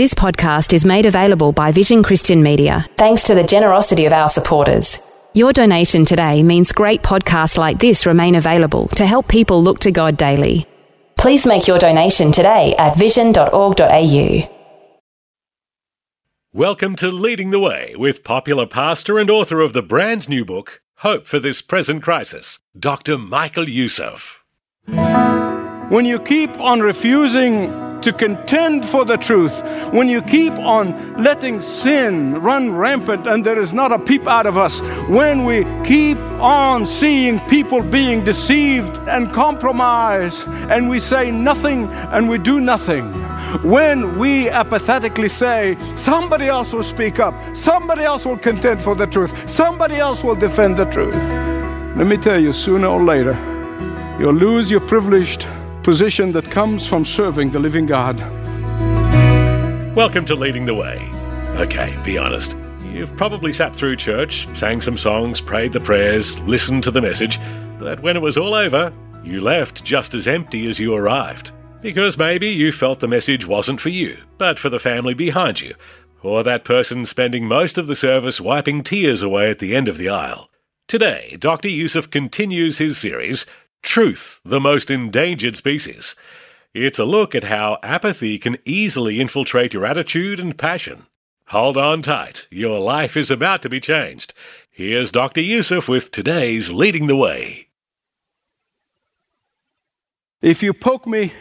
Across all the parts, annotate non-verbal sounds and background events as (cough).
This podcast is made available by Vision Christian Media thanks to the generosity of our supporters. Your donation today means great podcasts like this remain available to help people look to God daily. Please make your donation today at vision.org.au. Welcome to Leading the Way with popular pastor and author of the brand new book, Hope for This Present Crisis, Dr. Michael Youssef. When you keep on refusing to contend for the truth, when you keep on letting sin run rampant and there is not a peep out of us, when we keep on seeing people being deceived and compromised, and we say nothing and we do nothing, when we apathetically say, somebody else will speak up, somebody else will contend for the truth, somebody else will defend the truth. Let me tell you, sooner or later, you'll lose your privileged position that comes from serving the living God. Welcome to Leading the Way. Okay, be honest. You've probably sat through church, sang some songs, prayed the prayers, listened to the message, but when it was all over, you left just as empty as you arrived. Because maybe you felt the message wasn't for you, but for the family behind you, or that person spending most of the service wiping tears away at the end of the aisle. Today, Dr. Youssef continues his series, Truth, the most endangered species. It's a look at how apathy can easily infiltrate your attitude and passion. Hold on tight, your life is about to be changed. Here's Dr. Youssef with today's Leading the Way. If you poke me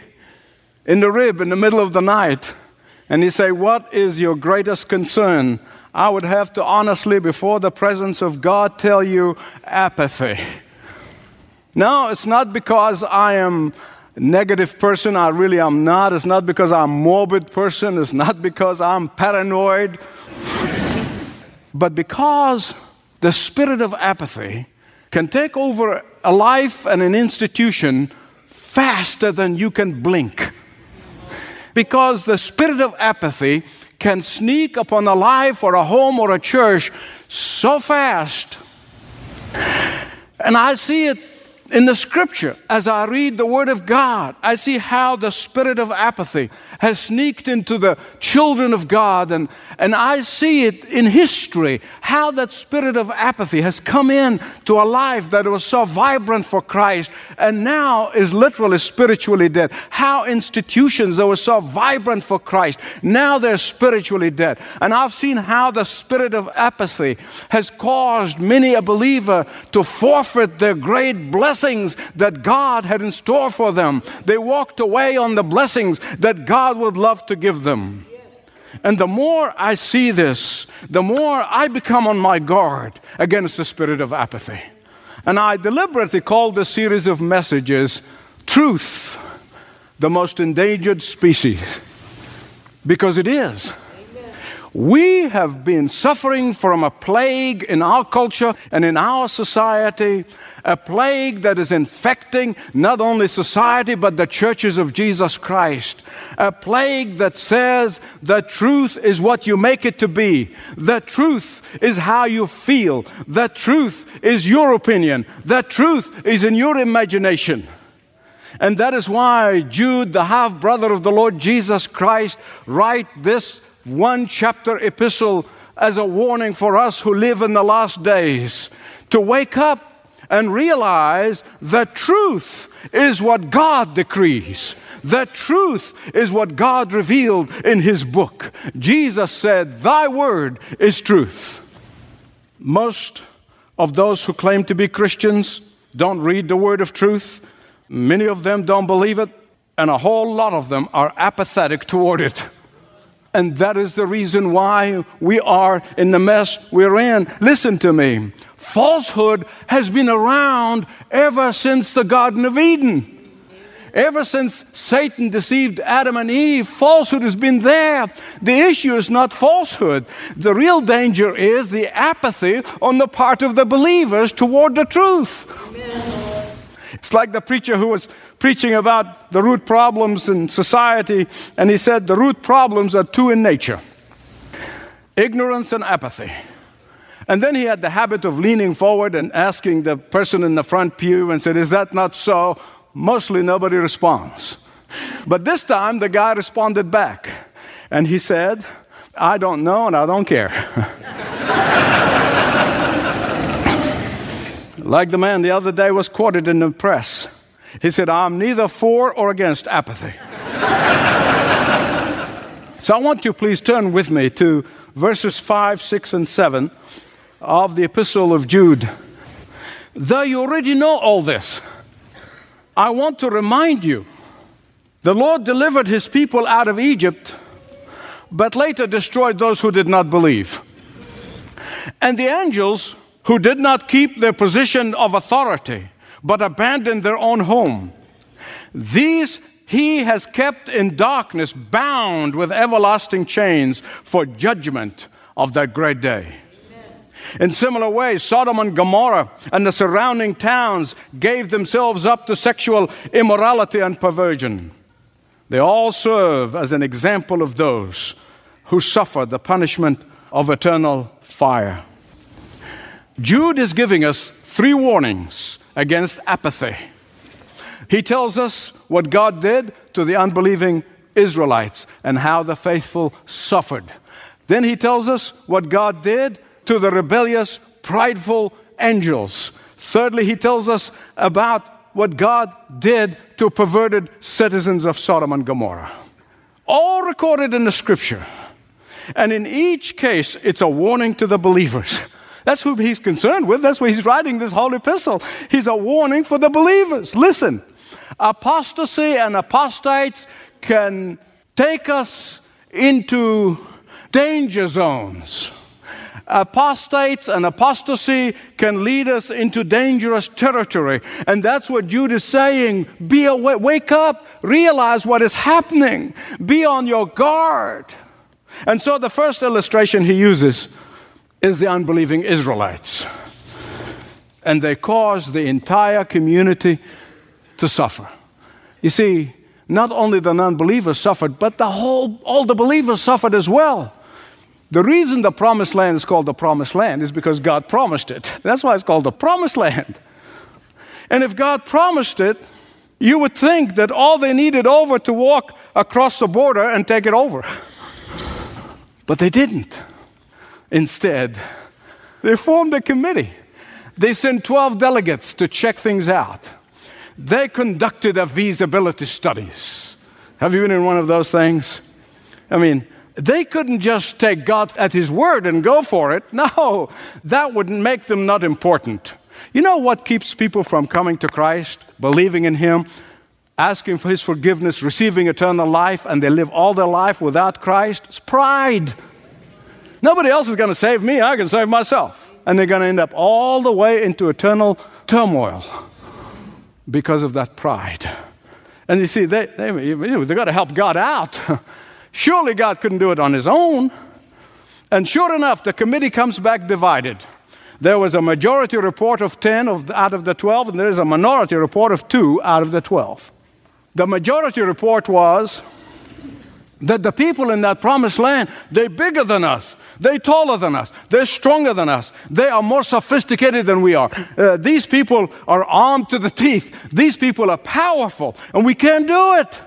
in the rib in the middle of the night and you say, What is your greatest concern? I would have to honestly, before the presence of God, tell you apathy. No, it's not because I am a negative person. I really am not. It's not because I'm a morbid person. It's not because I'm paranoid. but because the spirit of apathy can take over a life and an institution faster than you can blink. Because the spirit of apathy can sneak upon a life or a home or a church so fast. And I see it in the scripture, as I read the Word of God, I see how the spirit of apathy has sneaked into the children of God, and, and I see it in history how that spirit of apathy has come in to a life that was so vibrant for Christ and now is literally spiritually dead. How institutions that were so vibrant for Christ now they're spiritually dead. And I've seen how the spirit of apathy has caused many a believer to forfeit their great blessings that God had in store for them. They walked away on the blessings that God God would love to give them. And the more I see this, the more I become on my guard against the spirit of apathy. And I deliberately called this series of messages Truth, the most endangered species. Because it is. We have been suffering from a plague in our culture and in our society, a plague that is infecting not only society but the churches of Jesus Christ. A plague that says the truth is what you make it to be, the truth is how you feel, the truth is your opinion, the truth is in your imagination. And that is why Jude, the half brother of the Lord Jesus Christ, write this one chapter epistle as a warning for us who live in the last days to wake up and realize that truth is what God decrees. The truth is what God revealed in His book. Jesus said, Thy word is truth. Most of those who claim to be Christians don't read the word of truth. Many of them don't believe it, and a whole lot of them are apathetic toward it. And that is the reason why we are in the mess we're in. Listen to me. Falsehood has been around ever since the Garden of Eden. Ever since Satan deceived Adam and Eve, falsehood has been there. The issue is not falsehood. The real danger is the apathy on the part of the believers toward the truth. Amen. It's like the preacher who was preaching about the root problems in society, and he said the root problems are two in nature ignorance and apathy. And then he had the habit of leaning forward and asking the person in the front pew and said, Is that not so? Mostly nobody responds. But this time the guy responded back and he said, I don't know and I don't care. (laughs) like the man the other day was quoted in the press. He said, I'm neither for or against apathy. (laughs) so I want you please turn with me to verses 5, 6, and 7 of the Epistle of Jude. Though you already know all this, I want to remind you the Lord delivered his people out of Egypt, but later destroyed those who did not believe. And the angels who did not keep their position of authority, but abandoned their own home, these he has kept in darkness, bound with everlasting chains for judgment of that great day. In similar ways, Sodom and Gomorrah and the surrounding towns gave themselves up to sexual immorality and perversion. They all serve as an example of those who suffer the punishment of eternal fire. Jude is giving us three warnings against apathy. He tells us what God did to the unbelieving Israelites and how the faithful suffered. Then he tells us what God did to the rebellious, prideful angels. Thirdly, he tells us about what God did to perverted citizens of Sodom and Gomorrah. All recorded in the scripture. And in each case, it's a warning to the believers. That's who he's concerned with. That's why he's writing this whole epistle. He's a warning for the believers. Listen, apostasy and apostates can take us into danger zones apostates and apostasy can lead us into dangerous territory. And that's what Jude is saying. Be awake, wake up, realize what is happening, be on your guard. And so the first illustration he uses is the unbelieving Israelites. And they caused the entire community to suffer. You see, not only the non believers suffered, but the whole, all the believers suffered as well. The reason the promised land is called the promised land is because God promised it. That's why it's called the promised land. And if God promised it, you would think that all they needed over to walk across the border and take it over. But they didn't. Instead, they formed a committee. They sent 12 delegates to check things out. They conducted a feasibility studies. Have you been in one of those things? I mean, they couldn't just take God at His word and go for it. (laughs) No, that would make them not important. You know what keeps people from coming to Christ, believing in Him, asking for His forgiveness, receiving eternal life, and they live all their life without Christ? It's pride. Nobody else is going to save me, I can save myself. And they're going to end up all the way into eternal turmoil because of that pride. And you see, they, they, they've got to help God out. (laughs) Surely God couldn't do it on his own. And sure enough, the committee comes back divided. There was a majority report of 10 of, out of the 12, and there is a minority report of 2 out of the 12. The majority report was that the people in that promised land, they're bigger than us, they're taller than us, they're stronger than us, they are more sophisticated than we are. Uh, these people are armed to the teeth, these people are powerful, and we can't do it.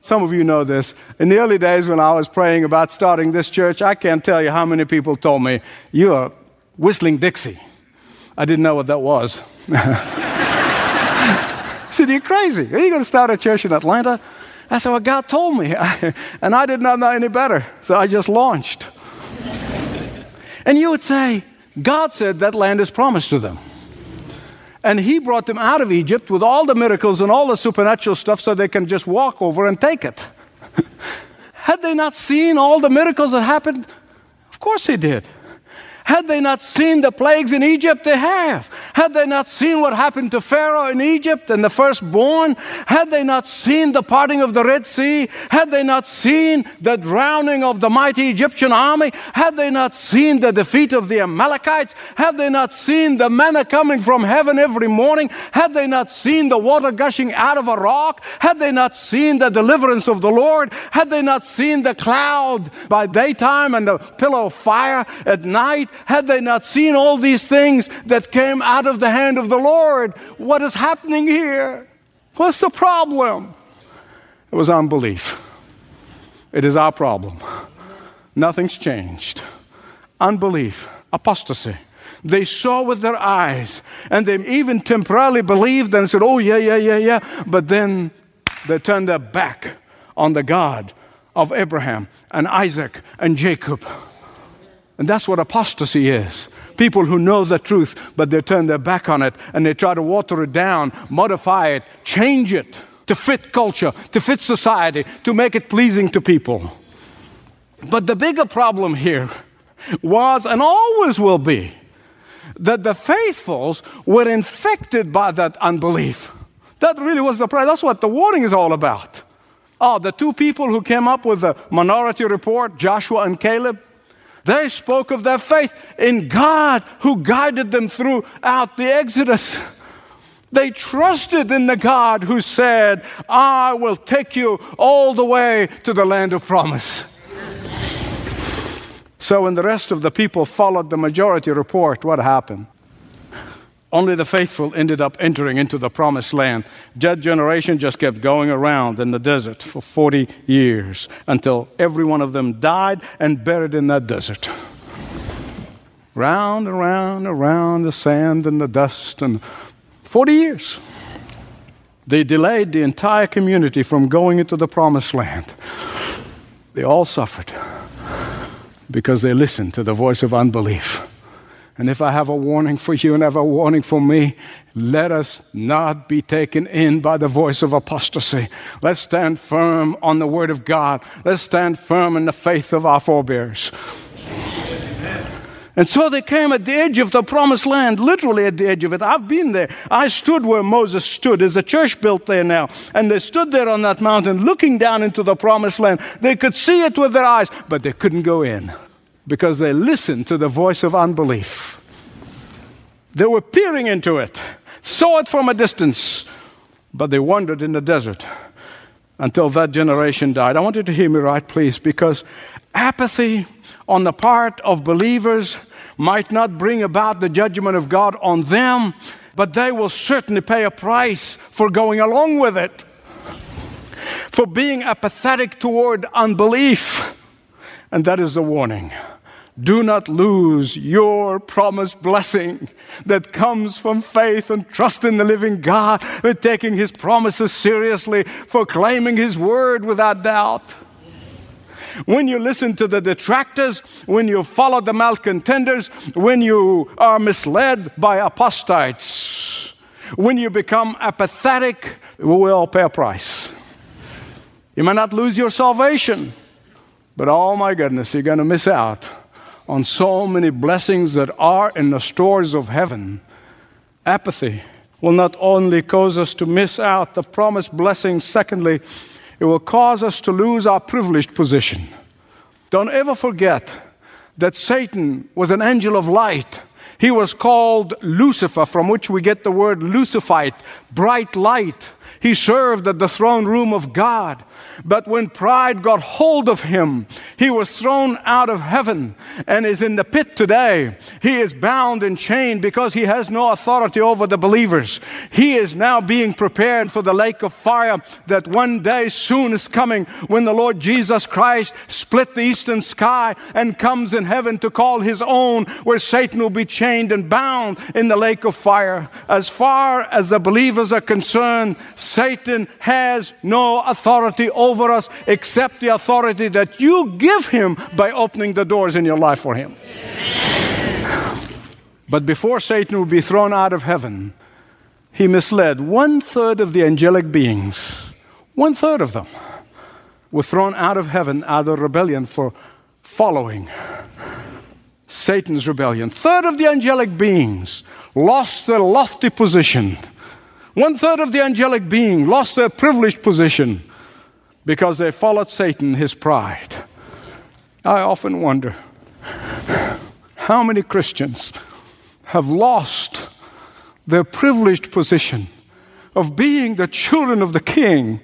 Some of you know this. In the early days when I was praying about starting this church, I can't tell you how many people told me, You are whistling Dixie. I didn't know what that was. (laughs) Said, You're crazy. Are you going to start a church in Atlanta? I said, Well, God told me. (laughs) and I did not know any better. So I just launched. And you would say, God said that land is promised to them. And he brought them out of Egypt with all the miracles and all the supernatural stuff so they can just walk over and take it. (laughs) Had they not seen all the miracles that happened? Of course they did. Had they not seen the plagues in Egypt? They have. Had they not seen what happened to Pharaoh in Egypt and the firstborn? Had they not seen the parting of the Red Sea? Had they not seen the drowning of the mighty Egyptian army? Had they not seen the defeat of the Amalekites? Had they not seen the manna coming from heaven every morning? Had they not seen the water gushing out of a rock? Had they not seen the deliverance of the Lord? Had they not seen the cloud by daytime and the pillar of fire at night? Had they not seen all these things that came out of the hand of the Lord? What is happening here? What's the problem? It was unbelief. It is our problem. Nothing's changed. Unbelief, apostasy. They saw with their eyes and they even temporarily believed and said, Oh, yeah, yeah, yeah, yeah. But then they turned their back on the God of Abraham and Isaac and Jacob. And that's what apostasy is. People who know the truth, but they turn their back on it and they try to water it down, modify it, change it to fit culture, to fit society, to make it pleasing to people. But the bigger problem here was and always will be that the faithfuls were infected by that unbelief. That really was the problem. That's what the warning is all about. Oh, the two people who came up with the minority report, Joshua and Caleb, they spoke of their faith in God who guided them throughout the Exodus. They trusted in the God who said, I will take you all the way to the land of promise. So, when the rest of the people followed the majority report, what happened? Only the faithful ended up entering into the promised land. That generation just kept going around in the desert for 40 years until every one of them died and buried in that desert. Round and round and round the sand and the dust, and 40 years. They delayed the entire community from going into the promised land. They all suffered because they listened to the voice of unbelief. And if I have a warning for you and have a warning for me, let us not be taken in by the voice of apostasy. Let's stand firm on the word of God. Let's stand firm in the faith of our forebears. And so they came at the edge of the promised land, literally at the edge of it. I've been there. I stood where Moses stood. There's a church built there now. And they stood there on that mountain looking down into the promised land. They could see it with their eyes, but they couldn't go in because they listened to the voice of unbelief. They were peering into it, saw it from a distance, but they wandered in the desert until that generation died. I want you to hear me right, please, because apathy on the part of believers might not bring about the judgment of God on them, but they will certainly pay a price for going along with it, for being apathetic toward unbelief. And that is the warning. Do not lose your promised blessing that comes from faith and trust in the living God, with taking His promises seriously, for claiming His word without doubt. When you listen to the detractors, when you follow the malcontenders, when you are misled by apostates, when you become apathetic, we will all pay a price. You may not lose your salvation, but oh my goodness, you're going to miss out on so many blessings that are in the stores of heaven. Apathy will not only cause us to miss out the promised blessings, secondly, it will cause us to lose our privileged position. Don't ever forget that Satan was an angel of light. He was called Lucifer, from which we get the word Lucifite, bright light. He served at the throne room of God. But when pride got hold of him, he was thrown out of heaven and is in the pit today. He is bound and chained because he has no authority over the believers. He is now being prepared for the lake of fire that one day soon is coming when the Lord Jesus Christ split the eastern sky and comes in heaven to call his own, where Satan will be chained and bound in the lake of fire. As far as the believers are concerned, Satan has no authority over us except the authority that you give him by opening the doors in your life for him. But before Satan would be thrown out of heaven, he misled one third of the angelic beings. One third of them were thrown out of heaven out of rebellion for following Satan's rebellion. Third of the angelic beings lost their lofty position. One third of the angelic being lost their privileged position because they followed Satan, his pride. I often wonder how many Christians have lost their privileged position of being the children of the King,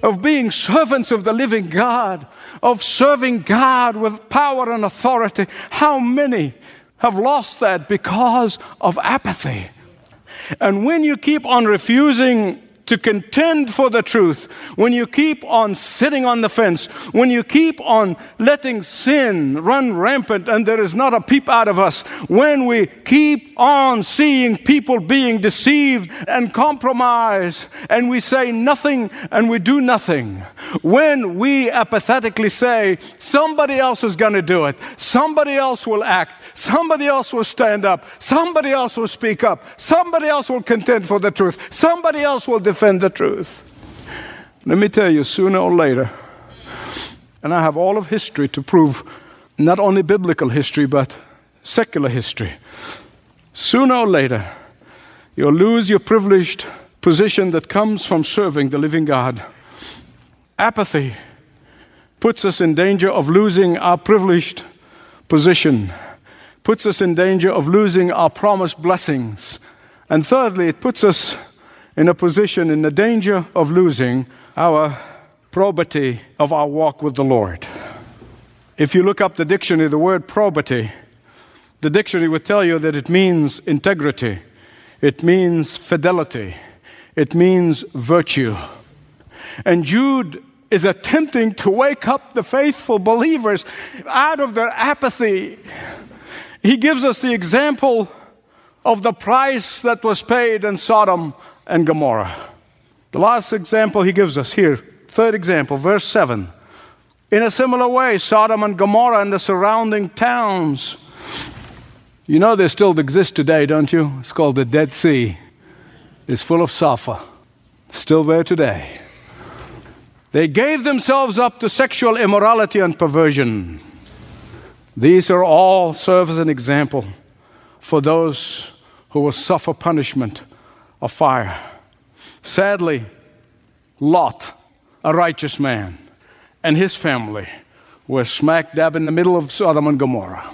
of being servants of the living God, of serving God with power and authority. How many have lost that because of apathy? And when you keep on refusing to contend for the truth, when you keep on sitting on the fence, when you keep on letting sin run rampant and there is not a peep out of us, when we keep on seeing people being deceived and compromised, and we say nothing and we do nothing, when we apathetically say, somebody else is going to do it, somebody else will act, somebody else will stand up, somebody else will speak up, somebody else will contend for the truth, somebody else will defend defend the truth. Let me tell you, sooner or later, and I have all of history to prove not only biblical history, but secular history. Sooner or later, you'll lose your privileged position that comes from serving the living God. Apathy puts us in danger of losing our privileged position, puts us in danger of losing our promised blessings. And thirdly, it puts us in a position in the danger of losing our probity of our walk with the Lord. If you look up the dictionary, the word probity, the dictionary would tell you that it means integrity, it means fidelity, it means virtue. And Jude is attempting to wake up the faithful believers out of their apathy. He gives us the example of the price that was paid in Sodom and Gomorrah. The last example he gives us here, third example, verse 7. In a similar way, Sodom and Gomorrah and the surrounding towns. You know they still exist today, don't you? It's called the Dead Sea. It's full of sulfur. Still there today. They gave themselves up to sexual immorality and perversion. These are all serve as an example for those who will suffer punishment of fire. Sadly, Lot, a righteous man, and his family were smack dab in the middle of Sodom and Gomorrah.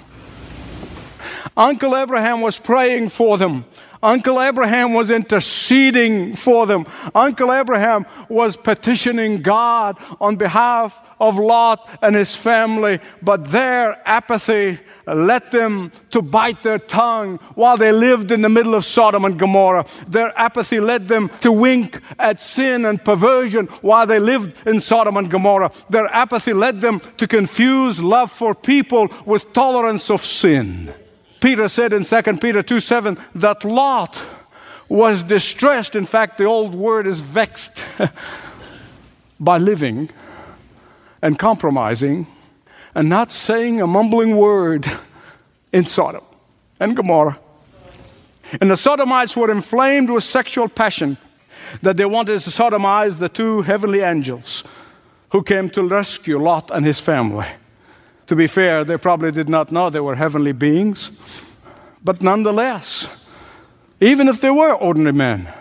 Uncle Abraham was praying for them Uncle Abraham was interceding for them. Uncle Abraham was petitioning God on behalf of Lot and his family, but their apathy led them to bite their tongue while they lived in the middle of Sodom and Gomorrah. Their apathy led them to wink at sin and perversion while they lived in Sodom and Gomorrah. Their apathy led them to confuse love for people with tolerance of sin. Peter said in 2 Peter 2 7 that Lot was distressed. In fact, the old word is vexed (laughs) by living and compromising and not saying a mumbling word in Sodom and Gomorrah. And the Sodomites were inflamed with sexual passion that they wanted to sodomize the two heavenly angels who came to rescue Lot and his family. To be fair, they probably did not know they were heavenly beings. But nonetheless, even if they were ordinary men,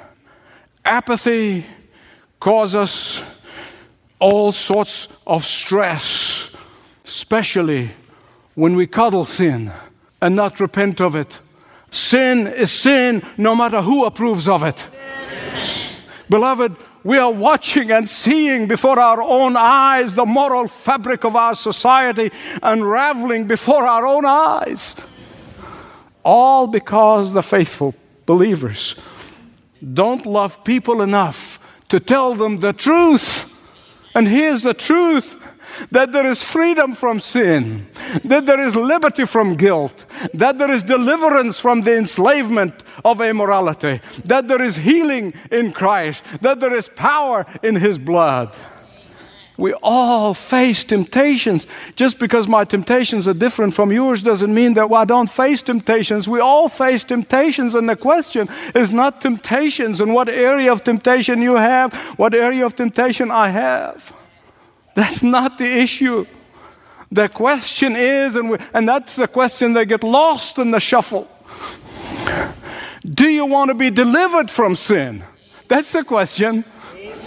apathy causes all sorts of stress, especially when we cuddle sin and not repent of it. Sin is sin no matter who approves of it. Beloved, we are watching and seeing before our own eyes the moral fabric of our society unraveling before our own eyes. All because the faithful believers don't love people enough to tell them the truth. And here's the truth that there is freedom from sin, that there is liberty from guilt, that there is deliverance from the enslavement of immorality, that there is healing in Christ, that there is power in His blood. We all face temptations. Just because my temptations are different from yours doesn't mean that I don't face temptations. We all face temptations, and the question is not temptations and what area of temptation you have, what area of temptation I have. That's not the issue. The question is, and, we, and that's the question that get lost in the shuffle. Do you want to be delivered from sin? That's the question. Amen.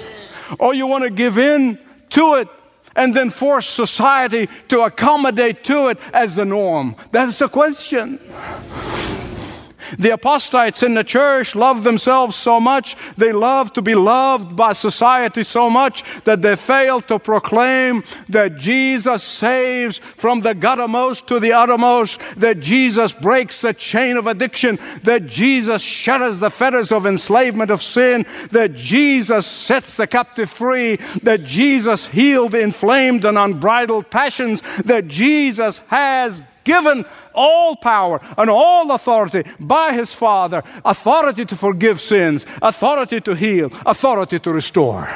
Or you want to give in to it and then force society to accommodate to it as the norm? That's the question. The apostates in the church love themselves so much, they love to be loved by society so much that they fail to proclaim that Jesus saves from the guttermost to the uttermost, that Jesus breaks the chain of addiction, that Jesus shatters the fetters of enslavement of sin, that Jesus sets the captive free, that Jesus healed the inflamed and unbridled passions, that Jesus has given all power and all authority by his Father authority to forgive sins, authority to heal, authority to restore.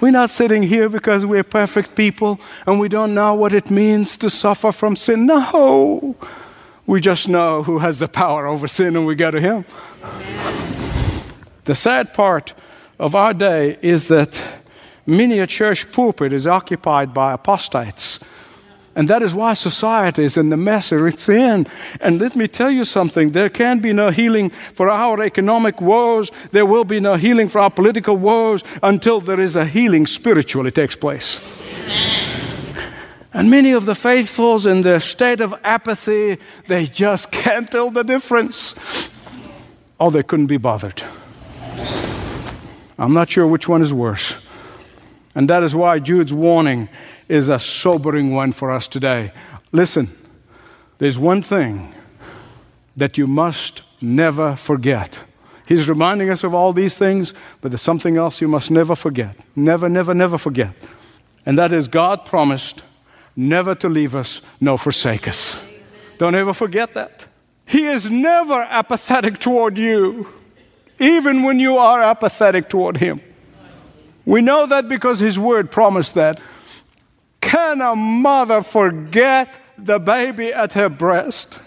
We're not sitting here because we're perfect people and we don't know what it means to suffer from sin. No. We just know who has the power over sin and we go to Him. The sad part of our day is that many a church pulpit is occupied by apostates. And that is why society is in the mess it's in. And let me tell you something there can be no healing for our economic woes, there will be no healing for our political woes until there is a healing spiritually takes place. And many of the faithfuls in their state of apathy, they just (laughs) can't tell the difference. Or they couldn't be bothered. I'm not sure which one is worse. And that is why Jude's warning is a sobering one for us today. Listen, there's one thing that you must never forget. He's reminding us of all these things, but there's something else you must never forget. Never, never, never forget. And that is God promised never to leave us nor forsake us. Don't ever forget that. He is never apathetic toward you even when you are apathetic toward Him. We know that because His Word promised that. Can a mother forget the baby at her breast?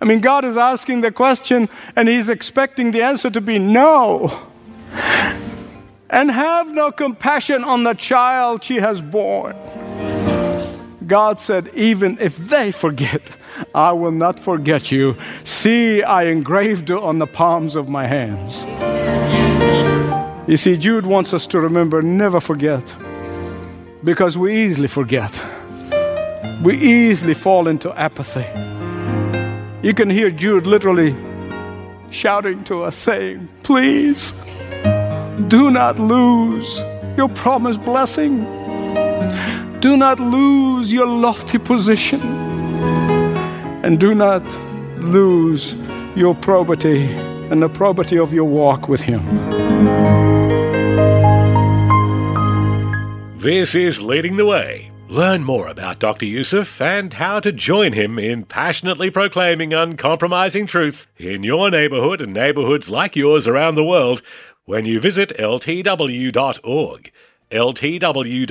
I mean, God is asking the question and He's expecting the answer to be no. And have no compassion on the child she has born. God said, even if they forget, I will not forget you. See, I engraved it on the palms of my hands. You see, Jude wants us to remember never forget because we easily forget. We easily fall into apathy. You can hear Jude literally shouting to us, saying, Please do not lose your promised blessing. Do not lose your lofty position. And do not lose your probity and the probity of your walk with Him. This is Leading the Way. Learn more about Dr. Youssef and how to join him in passionately proclaiming uncompromising truth in your neighborhood and neighborhoods like yours around the world when you visit ltw.org. ltw.org.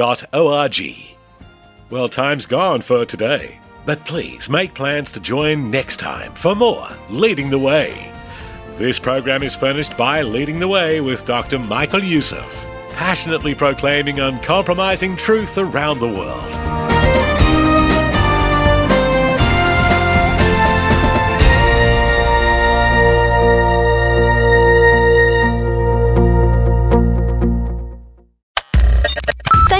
Well, time's gone for today. But please make plans to join next time for more Leading the Way. This program is furnished by Leading the Way with Dr. Michael Youssef, passionately proclaiming uncompromising truth around the world.